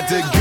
had to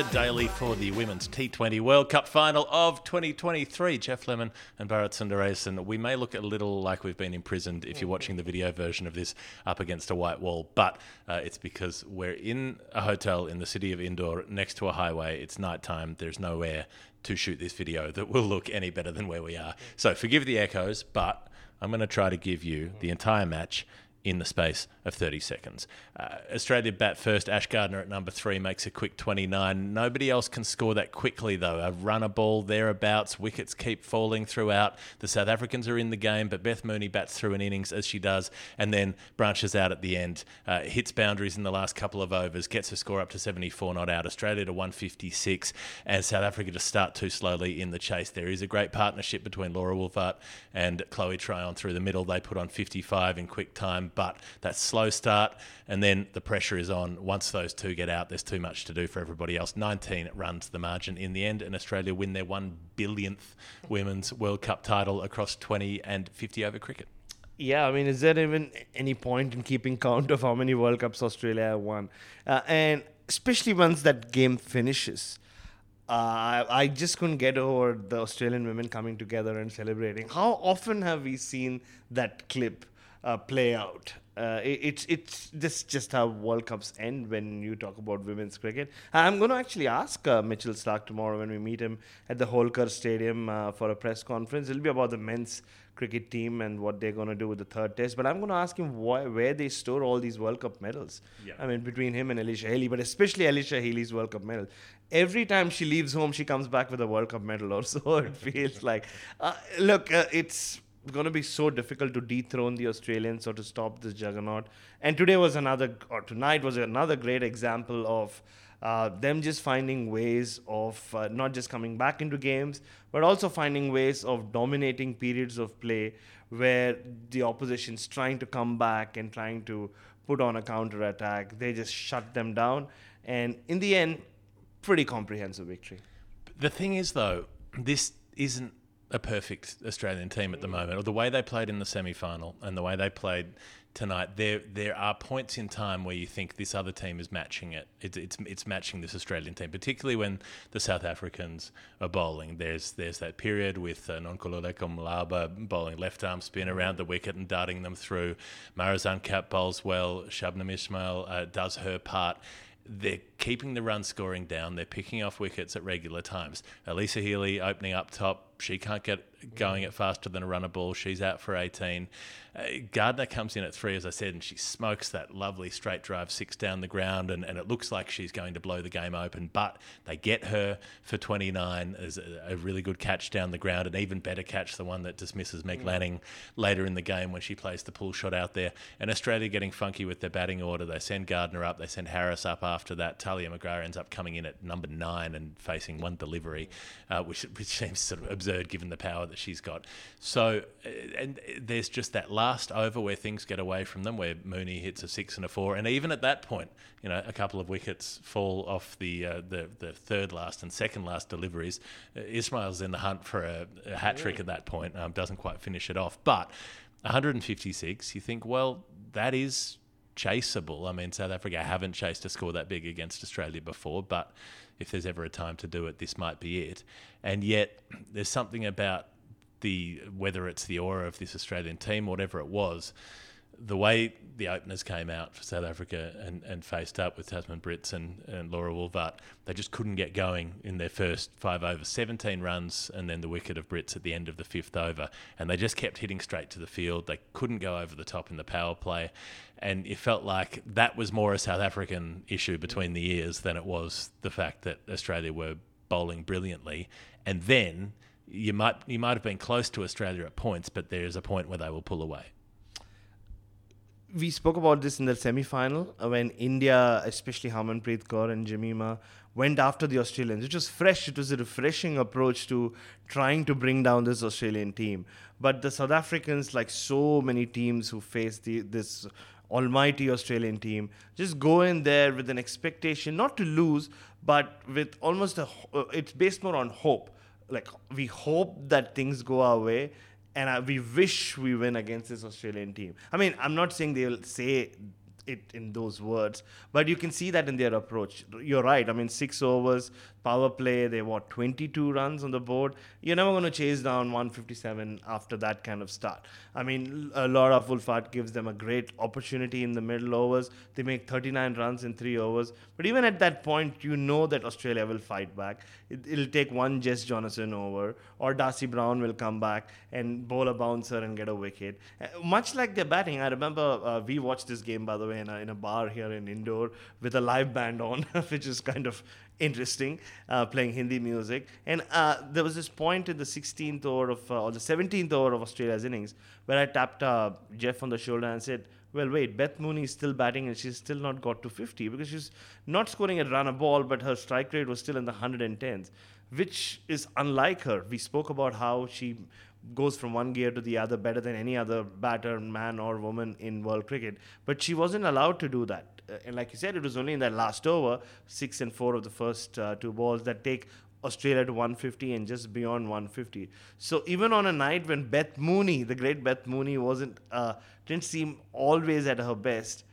word daily for the Women's T20 World Cup final of 2023. Geoff Lemon and Bharat Sundaresan. We may look a little like we've been imprisoned if you're watching the video version of this up against a white wall, but uh, it's because we're in a hotel in the city of Indore next to a highway. It's nighttime. There's nowhere to shoot this video that will look any better than where we are. So forgive the echoes, but I'm going to try to give you the entire match in the space of 30 seconds. Uh, Australia bat first. Ash Gardner at number three makes a quick 29. Nobody else can score that quickly, though. A runner ball thereabouts. Wickets keep falling throughout. The South Africans are in the game, but Beth Mooney bats through an innings as she does and then branches out at the end. Uh, hits boundaries in the last couple of overs, gets her score up to 74 not out. Australia to 156, and South Africa to start too slowly in the chase. There is a great partnership between Laura Wolvaardt and Chloe Tryon through the middle. They put on 55 in quick time, but that slow start and then the pressure is on. Once those two get out, there's too much to do for everybody else. 19 runs the margin in the end, and Australia win their one billionth Women's World Cup title across 20 and 50 over cricket. Yeah, I mean, is there even any point in keeping count of how many World Cups Australia have won? Uh, and especially once that game finishes. Uh, I just couldn't get over the Australian women coming together and celebrating. How often have we seen that clip uh, play out? Uh, it, it's it's just just how World Cups end when you talk about women's cricket. I'm going to actually ask uh, Mitchell Starc tomorrow when we meet him at the Holkar Stadium uh, for a press conference. It'll be about the men's cricket team and what they're going to do with the third test. But I'm going to ask him why, where they store all these World Cup medals. Yeah. I mean, between him and Alyssa Healy, but especially Alyssa Healy's World Cup medal. Every time she leaves home, she comes back with a World Cup medal, or so it feels like. Uh, look, uh, it's going to be so difficult to dethrone the Australians or to stop this juggernaut. And today was another, or tonight was another great example of uh, them just finding ways of uh, not just coming back into games, but also finding ways of dominating periods of play where the opposition's trying to come back and trying to put on a counter attack. They just shut them down. And in the end, pretty comprehensive victory. The thing is, though, this isn't a perfect Australian team at the moment, or the way they played in the semi final and the way they played tonight, there there are points in time where you think this other team is matching it. It's it's, it's matching this Australian team, particularly when the South Africans are bowling. There's there's that period with uh, Nonkululeko Mlaba bowling left arm spin around the wicket and darting them through. Marizanne Kapp bowls well. Shabnim Ismail uh, does her part. They're keeping the run scoring down. They're picking off wickets at regular times. Alyssa Healy opening up top. She can't get going it faster than a runner ball. She's out for 18. Uh, Gardner comes in at three, as I said, and she smokes that lovely straight drive six down the ground, and, and it looks like she's going to blow the game open. But they get her for 29 as a, a really good catch down the ground, an even better catch, the one that dismisses Meg Lanning later in the game when she plays the pull shot out there. And Australia getting funky with their batting order. They send Gardner up, they send Harris up after that. Tahlia McGrath ends up coming in at number nine and facing one delivery, uh, which, which seems sort of absurd given the power that she's got. So, uh, and there's just that last over where things get away from them, where Mooney hits a six and a four, and even at that point, you know, a couple of wickets fall off the uh, the, the third last and second last deliveries. Uh, Ismail's in the hunt for a, a hat trick at that point, um, doesn't quite finish it off, but 156. You think, well, that is chaseable. I mean, South Africa haven't chased a score that big against Australia before, but if there's ever a time to do it, this might be it. And yet, there's something about the whether it's the aura of this Australian team, whatever it was, the way the openers came out for South Africa and, and faced up with Tazmin Brits and, and Laura Wolvaardt, they just couldn't get going in their first five overs. 17 runs and then the wicket of Brits at the end of the fifth over. And they just kept hitting straight to the field. They couldn't go over the top in the power play. And it felt like that was more a South African issue between the ears than it was the fact that Australia were bowling brilliantly. And then you might you might have been close to Australia at points, but there is a point where they will pull away. We spoke about this in the semi-final uh, when India, especially Harmanpreet Kaur and Jemimah, went after the Australians. It was fresh. It was a refreshing approach to trying to bring down this Australian team. But the South Africans, like so many teams who face the, this almighty Australian team. Just go in there with an expectation not to lose, but with almost a. It's based more on hope. Like we hope that things go our way, and uh, we wish we win against this Australian team. I mean, I'm not saying they'll say it in those words, but you can see that in their approach. You're right. I mean, six overs, power play, they what 22 runs on the board. You're never going to chase down 157 after that kind of start. I mean, a lot of Wolvaardt gives them a great opportunity in the middle overs. They make 39 runs in three overs, but even at that point, you know that Australia will fight back. It, it'll take one Jess Jonassen over, or Darcie Brown will come back and bowl a bouncer and get a wicket. Uh, much like their batting, I remember uh, we watched this game by the way in a, in a bar here in Indore with a live band on, which is kind of interesting, uh, playing Hindi music. And uh, there was this point in the 16th over of, uh, or the 17th over of Australia's innings where I tapped uh, Geoff on the shoulder and said, well, wait, Beth Mooney is still batting and she's still not got to 50 because she's not scoring a run a ball, but her strike rate was still in the 110s, which is unlike her. We spoke about how she goes from one gear to the other better than any other batter, man or woman in world cricket, but she wasn't allowed to do that. Uh, and like you said, it was only in that last over, six and four of the first uh, two balls that take Australia to 150 and just beyond 150. So even on a night when Beth Mooney, the great Beth Mooney, wasn't uh, didn't seem always at her best,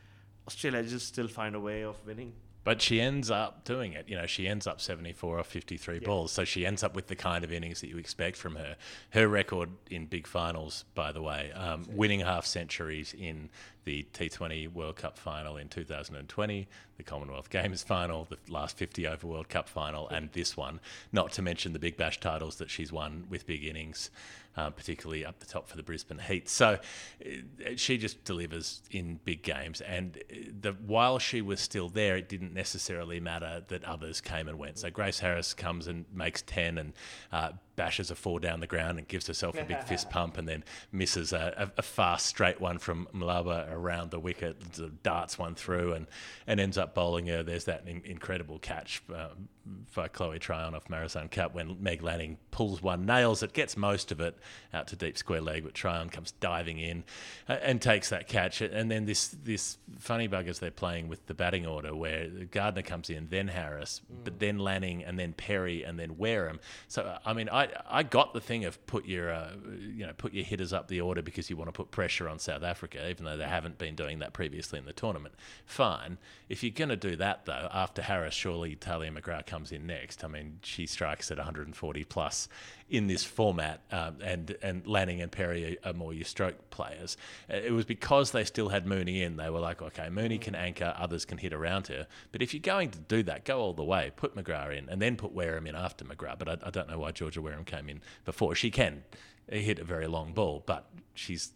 Australia just still find a way of winning. But she ends up doing it. You know, she ends up 74 or 53 balls. So she ends up with the kind of innings that you expect from her. Her record in big finals, by the way, um, winning half centuries in the T20 World Cup final in 2020, the Commonwealth Games final, the last 50 over World Cup final, and this one, not to mention the Big Bash titles that she's won with big innings. Uh, particularly up the top for the Brisbane Heat. So uh, she just delivers in big games. And uh, the, while she was still there, it didn't necessarily matter that others came and went. So Grace Harris comes and makes 10 and uh, bashes a four down the ground and gives herself a big fist pump and then misses a, a, a fast straight one from Mlaba around the wicket, darts one through and, and ends up bowling her. There's that in, incredible catch um, by Chloe Tryon off Marizanne Kapp when Meg Lanning pulls one, nails it, gets most of it out to deep square leg, but Tryon comes diving in uh, and takes that catch. And then this this funny buggers they're playing with the batting order where Gardner comes in, then Harris, but then Lanning, and then Perry, and then Wareham. So I mean, I I got the thing of put your uh, you know put your hitters up the order because you want to put pressure on South Africa, even though they haven't been doing that previously in the tournament. Fine. If you're going to do that though, after Harris, surely Tahlia McGrath comes in next. I mean, she strikes at 140 plus in this format, um, and and Lanning and Perry are, are more your stroke players. Uh, It was because they still had Mooney in. They were like, okay, Mooney can anchor, others can hit around her. But if you're going to do that, go all the way. Put McGrath in, and then put Wareham in after McGrath. But I, I don't know why Georgia Wareham came in before. She can hit a very long ball, but she's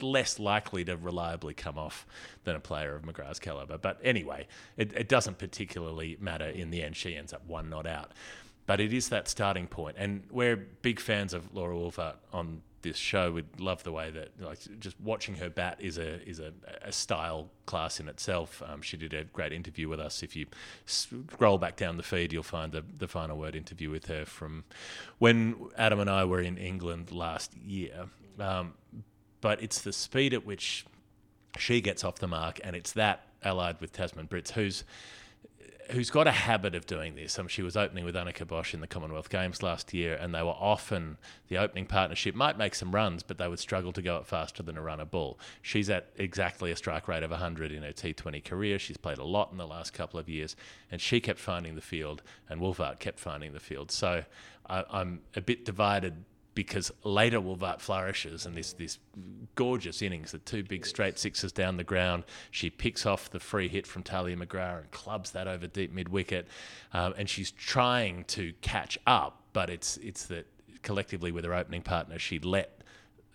less likely to reliably come off than a player of McGrath's caliber. But anyway, it, it doesn't particularly matter in the end. She ends up one not out. But it is that starting point. and we're big fans of Laura Wolvaardt on this show. We love the way that, like, just watching her bat is a is a, a style class in itself. Um, she did a great interview with us. If you scroll back down the feed, you'll find the the final word interview with her from when Adam and I were in England last year. Um, but it's the speed at which she gets off the mark, and it's that allied with Tazmin Brits, who's who's got a habit of doing this. Um, she was opening with Anneke Bosch in the Commonwealth Games last year, and they were often the opening partnership might make some runs, but they would struggle to go it faster than a runner ball. She's at exactly a strike rate of 100 in her T20 career. She's played a lot in the last couple of years, and she kept finding the field, and Wolvaardt kept finding the field. So I, I'm a bit divided because later Wolvaardt flourishes and this this gorgeous innings, the two big straight sixes down the ground. She picks off the free hit from Tahlia McGrath and clubs that over deep mid wicket, um, and she's trying to catch up, but it's it's that collectively with her opening partner, she let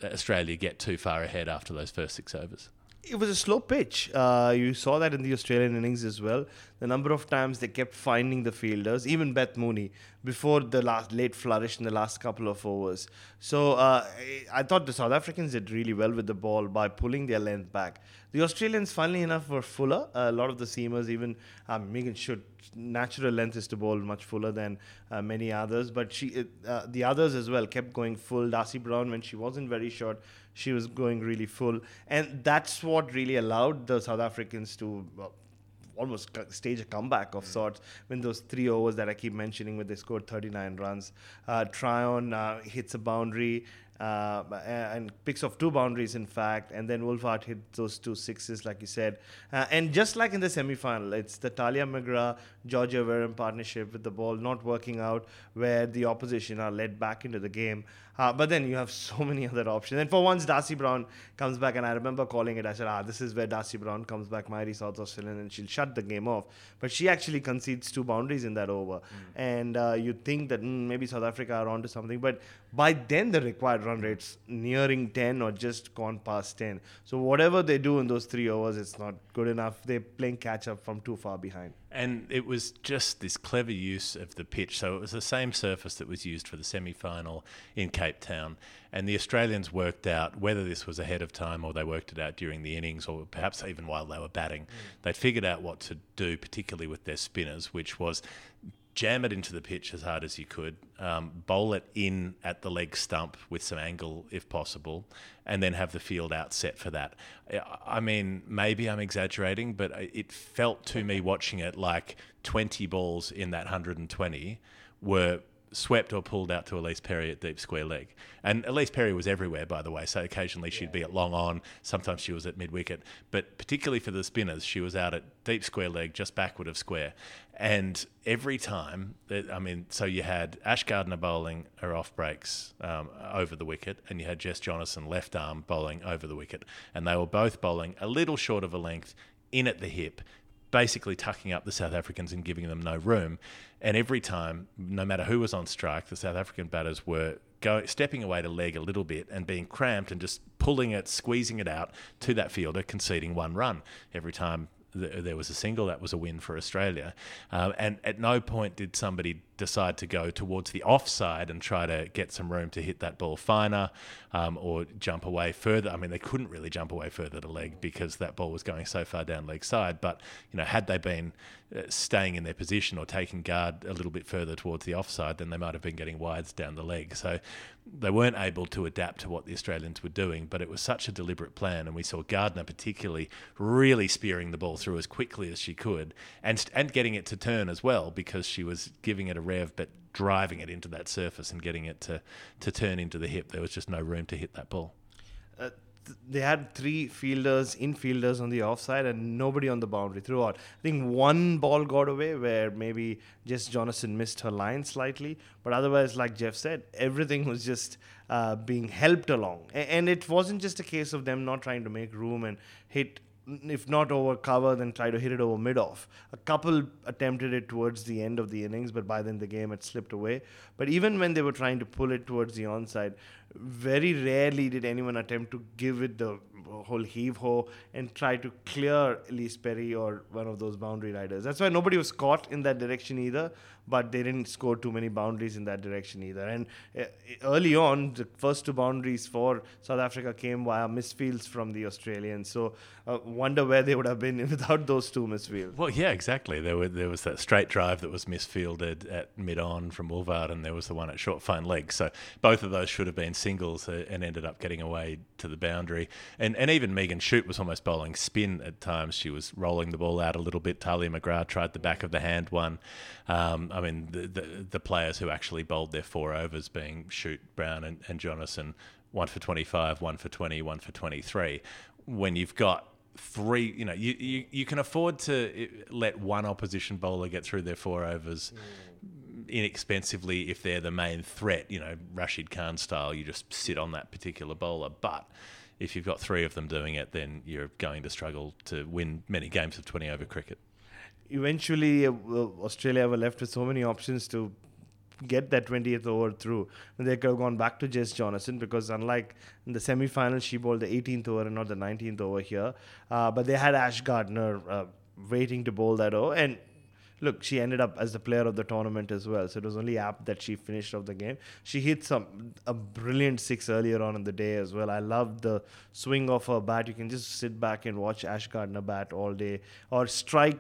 Australia get too far ahead after those first six overs. It was a slow pitch. Uh, you saw that in the Australian innings as well. The number of times they kept finding the fielders, even Beth Mooney, before the last late flourish in the last couple of overs. So uh, I- I thought the South Africans did really well with the ball by pulling their length back. The Australians, funnily enough, were fuller. a lot of the seamers, even um, Megan Schutt's natural length is to bowl much fuller than uh, many others, but she uh, the others as well kept going full. Darcie Brown, when she wasn't very short, she was going really full, and that's what really allowed the South Africans to. Uh, almost stage a comeback of sorts when those three overs that I keep mentioning, where they scored 39 runs. Uh, Tryon uh, hits a boundary uh, and picks off two boundaries, in fact, and then Wolvaardt hit those two sixes, like you said. Uh, and just like in the semi final, it's the Tahlia McGrath Georgia Wareham partnership with the ball not working out, where the opposition are led back into the game. Uh, but then you have so many other options. And for once, Darcie Brown comes back, and I remember calling it. I said, ah, this is where Darcie Brown comes back, Mairi South Australian, and she'll shut the game off. But she actually concedes two boundaries in that over. And uh, you think that mm, maybe South Africa are onto something. But by then, the required run rate's nearing 10 or just gone past 10. So whatever they do in those three overs, it's not good enough. They're playing catch up from too far behind. And it was just this clever use of the pitch. So it was the same surface that was used for the semi final in Cape Town. And the Australians worked out whether this was ahead of time or they worked it out during the innings or perhaps even while they were batting. Mm. They figured out what to do, particularly with their spinners, which was jam it into the pitch as hard as you could, um, bowl it in at the leg stump with some angle if possible, and then have the field out set for that. I- I mean, maybe I'm exaggerating, but it felt to me watching it like 20 balls in that 120 were swept or pulled out to Ellyse Perry at deep square leg. And Ellyse Perry was everywhere, by the way. So occasionally she'd be at long on, sometimes she was at mid wicket. But particularly for the spinners, she was out at deep square leg, just backward of square. And every time, that, I mean, so you had Ash Gardner bowling her off breaks um, over the wicket, and you had Jess Jonassen left arm bowling over the wicket. And they were both bowling a little short of a length in at the hip basically tucking up the South Africans and giving them no room. And every time, no matter who was on strike, the South African batters were go, stepping away to leg a little bit and being cramped and just pulling it, squeezing it out to that fielder, conceding one run every time th- there was a single. That was a win for Australia. Um, and at no point did somebody decide to go towards the offside and try to get some room to hit that ball finer um, or jump away further. I mean, they couldn't really jump away further to leg because that ball was going so far down leg side. But you know, had they been uh, staying in their position or taking guard a little bit further towards the offside, then they might have been getting wides down the leg. So they weren't able to adapt to what the Australians were doing. But it was such a deliberate plan, and we saw Gardner particularly really spearing the ball through as quickly as she could, and and getting it to turn as well because she was giving it a rev, but driving it into that surface and getting it to to turn into the hip. There was just no room to hit that ball. uh, they had three fielders, infielders on the offside, and nobody on the boundary throughout. I think one ball got away where maybe just Jonassen missed her line slightly, but otherwise, like Geoff said, everything was just uh, being helped along. And it wasn't just a case of them not trying to make room and hit. If not over cover, then try to hit it over mid off. A couple attempted it towards the end of the innings, but by then the game had slipped away. But even when they were trying to pull it towards the onside, very rarely did anyone attempt to give it the whole heave ho and try to clear Ellyse Perry or one of those boundary riders. That's why nobody was caught in that direction either, but they didn't score too many boundaries in that direction either. And uh, early on, the first two boundaries for South Africa came via misfields from the Australians. So uh, wonder where they would have been without those two misfields. Well, yeah, exactly. There were there was that straight drive that was misfielded at mid on from Wolvaardt, and there was the one at short fine leg. So both of those should have been singles uh, and ended up getting away to the boundary. And and even Megan Schutt was almost bowling spin at times. She was rolling the ball out a little bit. Tahlia McGrath tried the back of the hand one. Um, I mean, the, the the players who actually bowled their four overs being Schutt, Brown, and, and Jonassen, one for twenty five, one for twenty, one for twenty three. When you've got three, you know, you, you, you can afford to uh, let one opposition bowler get through their four overs inexpensively if they're the main threat, you know, Rashid Khan style, you just sit on that particular bowler. But if you've got three of them doing it, then you're going to struggle to win many games of 20 over cricket. Eventually uh, Australia were left with so many options to get that 20th over through. They could have gone back to Jess Jonassen because unlike in the semi-final, she bowled the 18th over and not the 19th over here. Uh, but they had Ash Gardner uh, waiting to bowl that over. And look, she ended up as the player of the tournament as well. So it was only apt that she finished off the game. She hit some a brilliant six earlier on in the day as well. I loved the swing of her bat. You can just sit back and watch Ash Gardner bat all day or strike.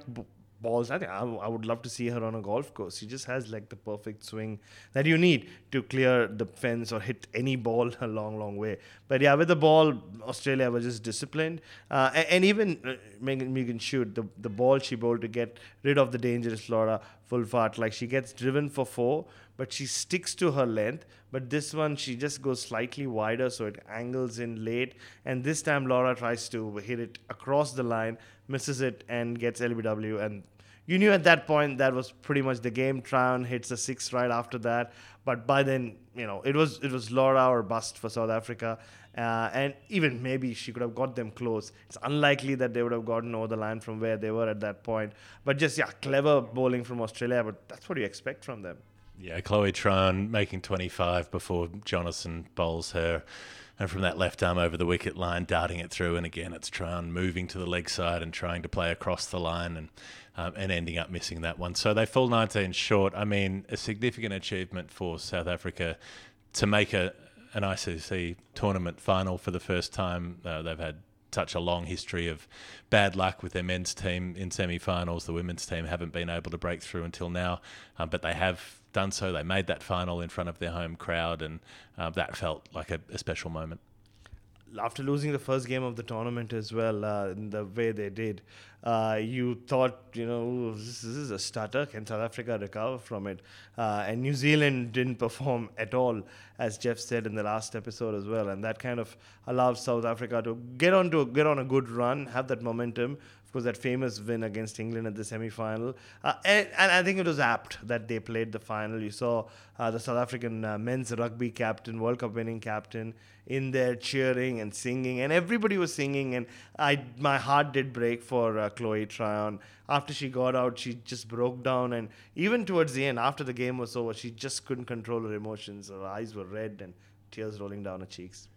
Balls. I think I, I would love to see her on a golf course. She just has like the perfect swing that you need to clear the fence or hit any ball a long, long way. But yeah, with the ball, Australia was just disciplined. Uh, and, and even uh, Megan, Megan Schutt the the ball she bowled to get rid of the dangerous Laura Wolvaardt. Like she gets driven for four, but she sticks to her length. But this one, she just goes slightly wider, so it angles in late. And this time, Laura tries to hit it across the line, misses it, and gets LBW. And you knew at that point that was pretty much the game. Tryon hits a six right after that. But by then, you know, it was it was Laura or bust for South Africa. Uh, and even maybe she could have got them close. It's unlikely that they would have gotten over the line from where they were at that point. But just, yeah, clever bowling from Australia. But that's what you expect from them. Yeah, Chloe Tryon making 25 before Jonassen bowls her. And from that left arm over the wicket line, darting it through. And again, it's Tryon moving to the leg side and trying to play across the line and, um, and ending up missing that one. So they fall 19 short. I mean, a significant achievement for South Africa to make a, an ICC tournament final for the first time. Uh, they've had such a long history of bad luck with their men's team in semi-finals. The women's team haven't been able to break through until now, um, but they have done so. They made that final in front of their home crowd, and uh, that felt like a, a special moment. after losing the first game of the tournament as well, uh, in the way they did, uh, you thought, you know, this, this is a stutter. Can South Africa recover from it? Uh, and New Zealand didn't perform at all, as Geoff said in the last episode as well. And that kind of allows South Africa to get on to get on a good run, have that momentum. Of course, that famous win against England at the semi-final, uh, and, and I think it was apt that they played the final. You saw uh, the South African uh, men's rugby captain, World Cup winning captain, in there cheering and singing, and everybody was singing, and I my heart did break for uh, Chloe Tryon. After she got out, she just broke down, and even towards the end, after the game was over, she just couldn't control her emotions. Her eyes were red and tears rolling down her cheeks.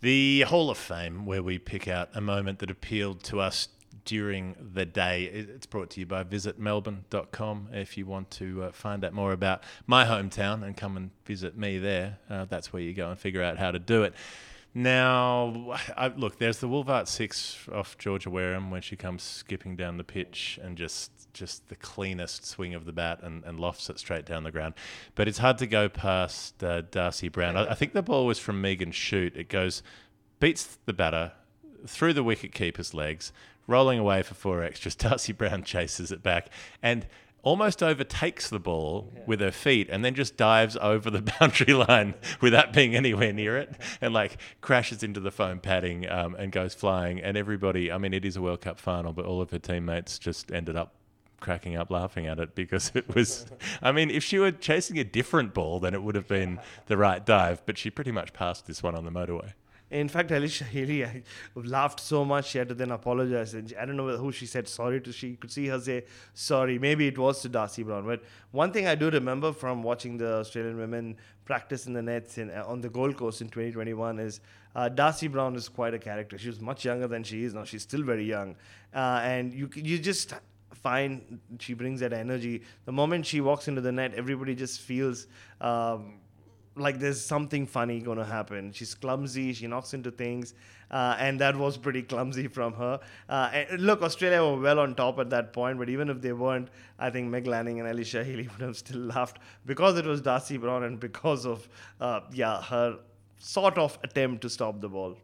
The Hall of Fame, where we pick out a moment that appealed to us during the day. It's brought to you by visitmelbourne.com. If you want to uh, find out more about my hometown and come and visit me there, uh, that's where you go and figure out how to do it. Now, I, look, there's the Wolvaardt six off Georgia Wareham when she comes skipping down the pitch and just just the cleanest swing of the bat and, and lofts it straight down the ground. But it's hard to go past uh, Darcie Brown. I, I think the ball was from Megan Schutt. It goes, beats the batter through the wicket keeper's legs, rolling away for four extras. Darcie Brown chases it back and almost overtakes the ball with her feet and then just dives over the boundary line without being anywhere near it and like crashes into the foam padding um, and goes flying. And everybody, I mean, it is a World Cup final, but all of her teammates just ended up cracking up laughing at it because it was I mean if she were chasing a different ball then it would have been the right dive but she pretty much passed this one on the motorway In fact, Alyssa Healy laughed so much she had to then apologize. And I don't know who she said sorry to. She could see her say sorry. Maybe it was to Darcie Brown. But one thing I do remember from watching the Australian women practice in the nets in, uh, on the Gold Coast in 2021 is uh, Darcie Brown is quite a character. She was much younger than she is now. She's still very young, uh, and you you just find she brings that energy. The moment she walks into the net, everybody just feels. Um, like there's something funny going to happen. She's clumsy. She knocks into things, uh, and that was pretty clumsy from her. Uh, look, Australia were well on top at that point, but even if they weren't, I think Meg Lanning and Alyssa Healy would have still laughed because it was Darcie Brown and because of uh, yeah her sort of attempt to stop the ball.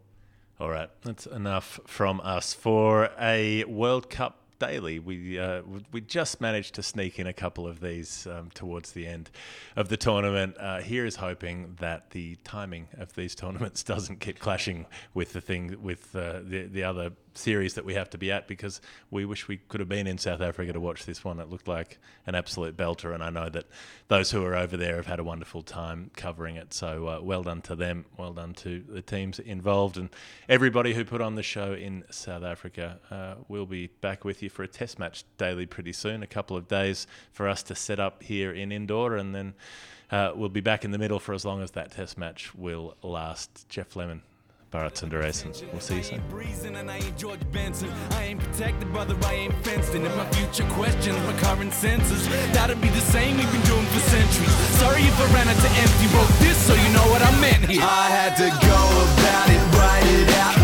All right, that's enough from us for a World Cup daily. We uh, we just managed to sneak in a couple of these um, towards the end of the tournament. Uh, here is hoping that the timing of these tournaments doesn't keep clashing with the thing with uh, the the other series that we have to be at because we wish we could have been in South Africa to watch this one. It looked like an absolute belter, and I know that those who are over there have had a wonderful time covering it. So uh, well done to them, well done to the teams involved, and everybody who put on the show in South Africa. Uh, we'll be back with you for a test match daily pretty soon. A couple of days for us to set up here in Indore, and then uh, we'll be back in the middle for as long as that test match will last. Geoff Lemon Bharat Sundaresan. We'll see you soon. And I ain't George Benson. I ain't protected, brother. I ain't fenced in. My future my current senses, that'll be the same we've been doing for centuries. Sorry if I ran out to empty. Wrote this so you know what I meant here. I had to go about it, write it out,